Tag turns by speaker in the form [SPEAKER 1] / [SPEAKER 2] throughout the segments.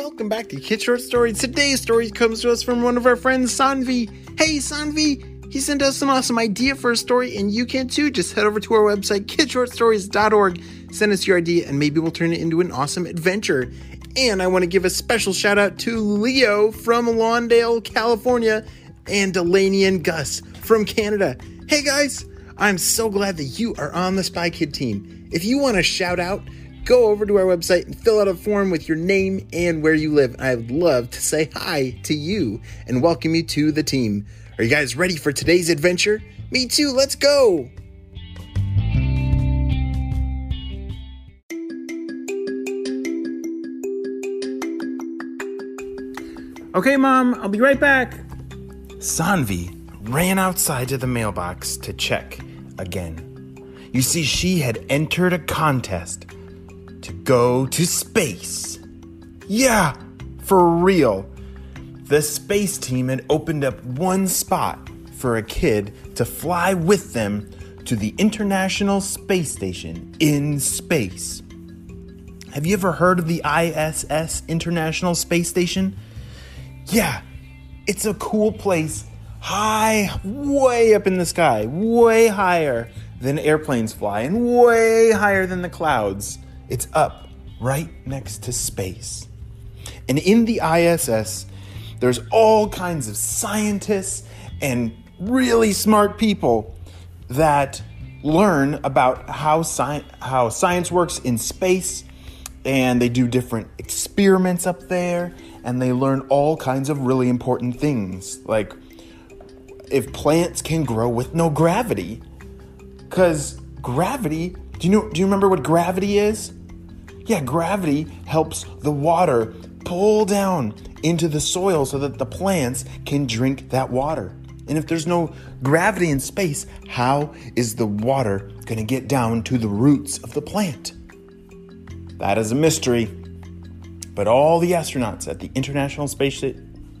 [SPEAKER 1] welcome back to Kid Short Stories. Today's story comes to us from one of our friends, Sanvi. Hey, Sanvi, he sent us an awesome idea for a story, and you can too. Just head over to our website, kidshortstories.org, send us your idea, and maybe we'll turn it into an awesome adventure. And I want to give a special shout out to Leo from Lawndale, California, and Delaney and Gus from Canada. Hey guys, I'm so glad that you are on the Spy Kid team. If you want to shout out, go over to our website and fill out a form with your name and where you live. I would love to say hi to you and welcome you to the team. Are you guys ready for today's adventure? Me too, let's go!
[SPEAKER 2] Okay, Mom, I'll be right back.
[SPEAKER 1] Sanvi ran outside to the mailbox to check again. You see, she had entered a contest to go to space. Yeah, for real. The space team had opened up one spot for a kid to fly with them to the International Space Station in space. Have you ever heard of the ISS, International Space Station? Yeah, it's a cool place, high, way up in the sky, way higher than airplanes fly, and way higher than the clouds. It's up right next to space. And in the ISS, there's all kinds of scientists and really smart people that learn about how, sci- how science works in space and they do different experiments up there and they learn all kinds of really important things like if plants can grow with no gravity cuz gravity do you know do you remember what gravity is yeah gravity helps the water pull down into the soil so that the plants can drink that water and if there's no gravity in space how is the water going to get down to the roots of the plant that is a mystery. But all the astronauts at the International Space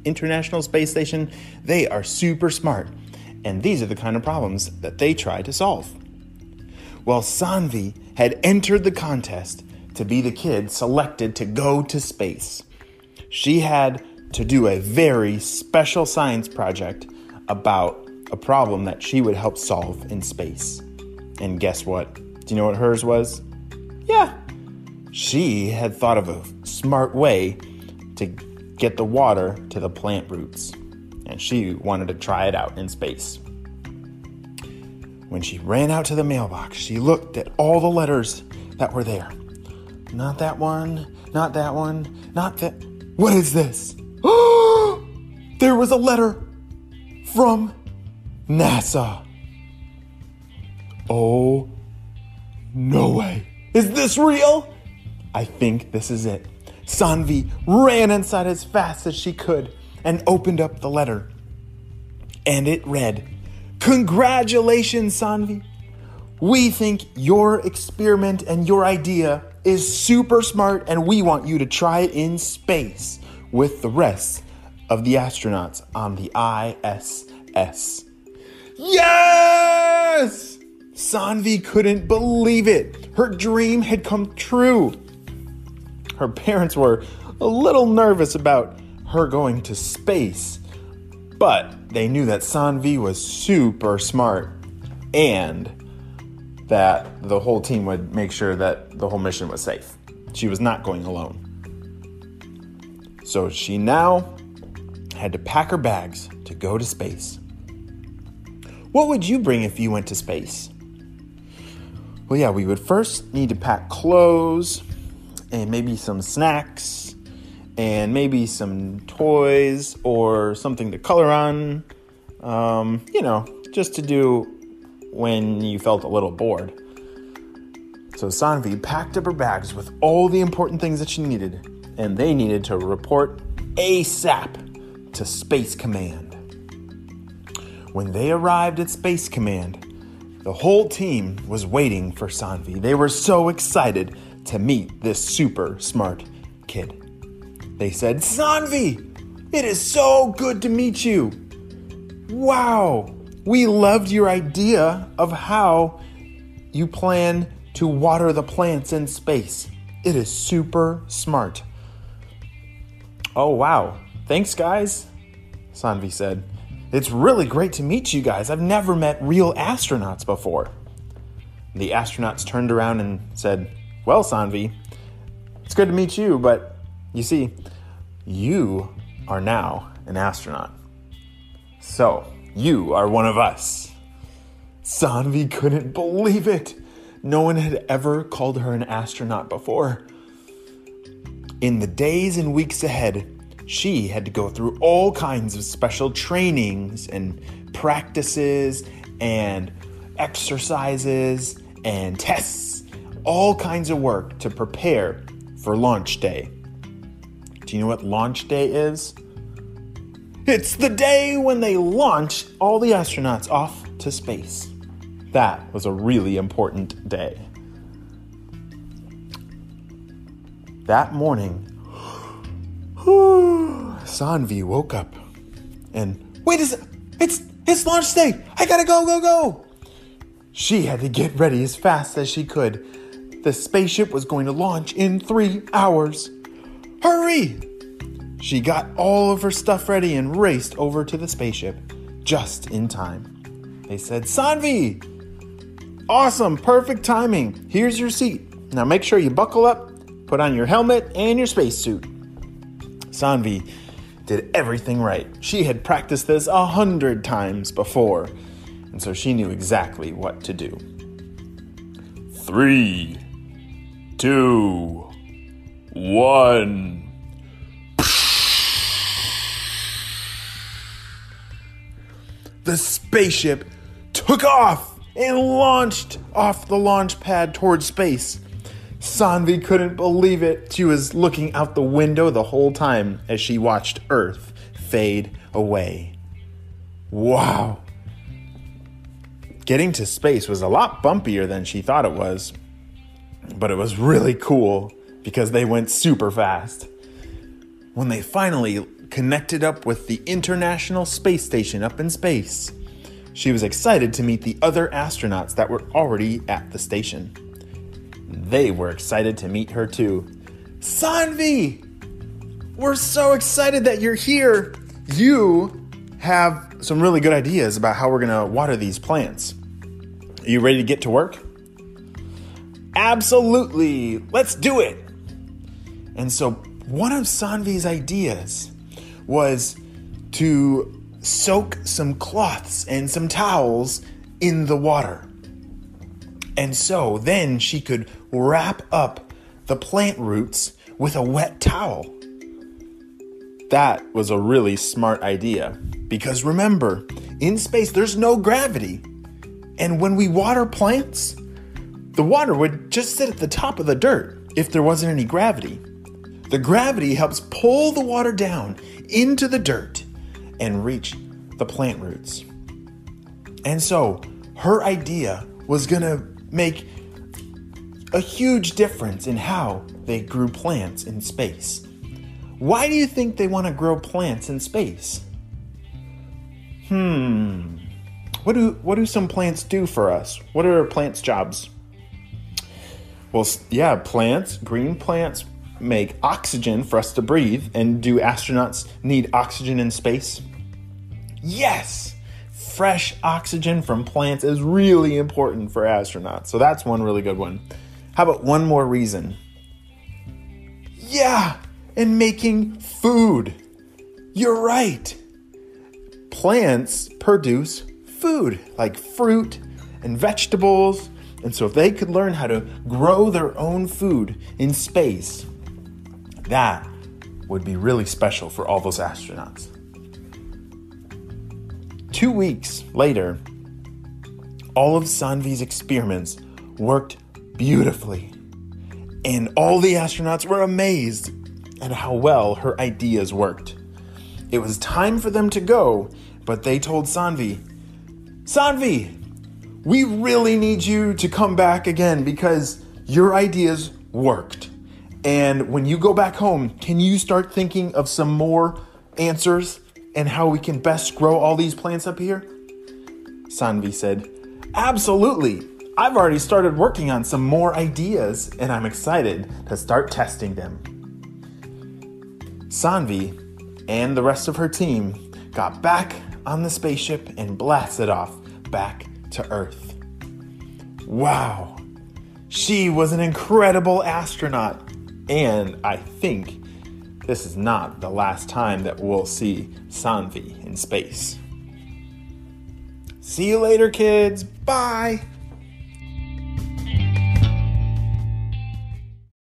[SPEAKER 1] International Space Station, they are super smart, and these are the kind of problems that they try to solve. Well, Sanvi had entered the contest to be the kid selected to go to space. She had to do a very special science project about a problem that she would help solve in space. And guess what? Do you know what hers was? Yeah, she had thought of a smart way to get the water to the plant roots, and she wanted to try it out in space. When she ran out to the mailbox, she looked at all the letters that were there. Not that one, not that one, not that. What is this? there was a letter from NASA. Oh, no way. Is this real? I think this is it. Sanvi ran inside as fast as she could and opened up the letter. And it read, Congratulations, Sanvi. We think your experiment and your idea is super smart, and we want you to try it in space with the rest of the astronauts on the ISS. Yes! Sanvi couldn't believe it. Her dream had come true. Her parents were a little nervous about her going to space, but they knew that Sanvi was super smart and that the whole team would make sure that the whole mission was safe. She was not going alone. So she now had to pack her bags to go to space. What would you bring if you went to space? Well, yeah, we would first need to pack clothes and maybe some snacks and maybe some toys or something to color on. Um, you know, just to do when you felt a little bored. So Sanvi packed up her bags with all the important things that she needed, and they needed to report ASAP to Space Command. When they arrived at Space Command, the whole team was waiting for Sanvi. They were so excited to meet this super smart kid. They said, Sanvi, it is so good to meet you. Wow, we loved your idea of how you plan to water the plants in space. It is super smart. Oh, wow. Thanks, guys, Sanvi said. It's really great to meet you guys. I've never met real astronauts before. The astronauts turned around and said, Well, Sanvi, it's good to meet you, but you see, you are now an astronaut. So, you are one of us. Sanvi couldn't believe it. No one had ever called her an astronaut before. In the days and weeks ahead, she had to go through all kinds of special trainings and practices and exercises and tests, all kinds of work to prepare for launch day. Do you know what launch day is? It's the day when they launch all the astronauts off to space. That was a really important day. That morning, Sanvi woke up and wait, is it? It's it's launch day. I gotta go, go, go. She had to get ready as fast as she could. The spaceship was going to launch in three hours. Hurry! She got all of her stuff ready and raced over to the spaceship just in time. They said, Sanvi! Awesome, perfect timing. Here's your seat. Now make sure you buckle up, put on your helmet and your spacesuit. Sanvi did everything right. She had practiced this a hundred times before, and so she knew exactly what to do. Three, two, one. The spaceship took off and launched off the launch pad towards space. Sanvi couldn't believe it. She was looking out the window the whole time as she watched Earth fade away. Wow. Getting to space was a lot bumpier than she thought it was, but it was really cool because they went super fast. When they finally connected up with the International Space Station up in space, she was excited to meet the other astronauts that were already at the station. They were excited to meet her too. Sanvi! We're so excited that you're here. You have some really good ideas about how we're to water these plants. Are you ready to get to work? Absolutely. Let's do it. And so, one of Sanvi's ideas was to soak some cloths and some towels in the water. And so then she could wrap up the plant roots with a wet towel. That was a really smart idea because remember, in space there's no gravity. And when we water plants, the water would just sit at the top of the dirt if there wasn't any gravity. The gravity helps pull the water down into the dirt and reach the plant roots. And so her idea was going to make a huge difference in how they grew plants in space. Why do you think they want to grow plants in space? Hmm. What do what do some plants do for us? What are plants' jobs? Well, yeah, plants, green plants make oxygen for us to breathe. And do astronauts need oxygen in space? Yes! Fresh oxygen from plants is really important for astronauts. So that's one really good one. How about one more reason? Yeah, and making food. You're right. Plants produce food like fruit and vegetables. And so, if they could learn how to grow their own food in space, that would be really special for all those astronauts. Two weeks later, all of Sanvi's experiments worked beautifully, and all the astronauts were amazed at how well her ideas worked. It was time for them to go, but they told Sanvi, Sanvi, we really need you to come back again because your ideas worked. And when you go back home, can you start thinking of some more answers and how we can best grow all these plants up here? Sanvi said, Absolutely. I've already started working on some more ideas and I'm excited to start testing them. Sanvi and the rest of her team got back on the spaceship and blasted off back to Earth. Wow, she was an incredible astronaut, and I think this is not the last time that we'll see Sanvi in space. See you later, kids. Bye.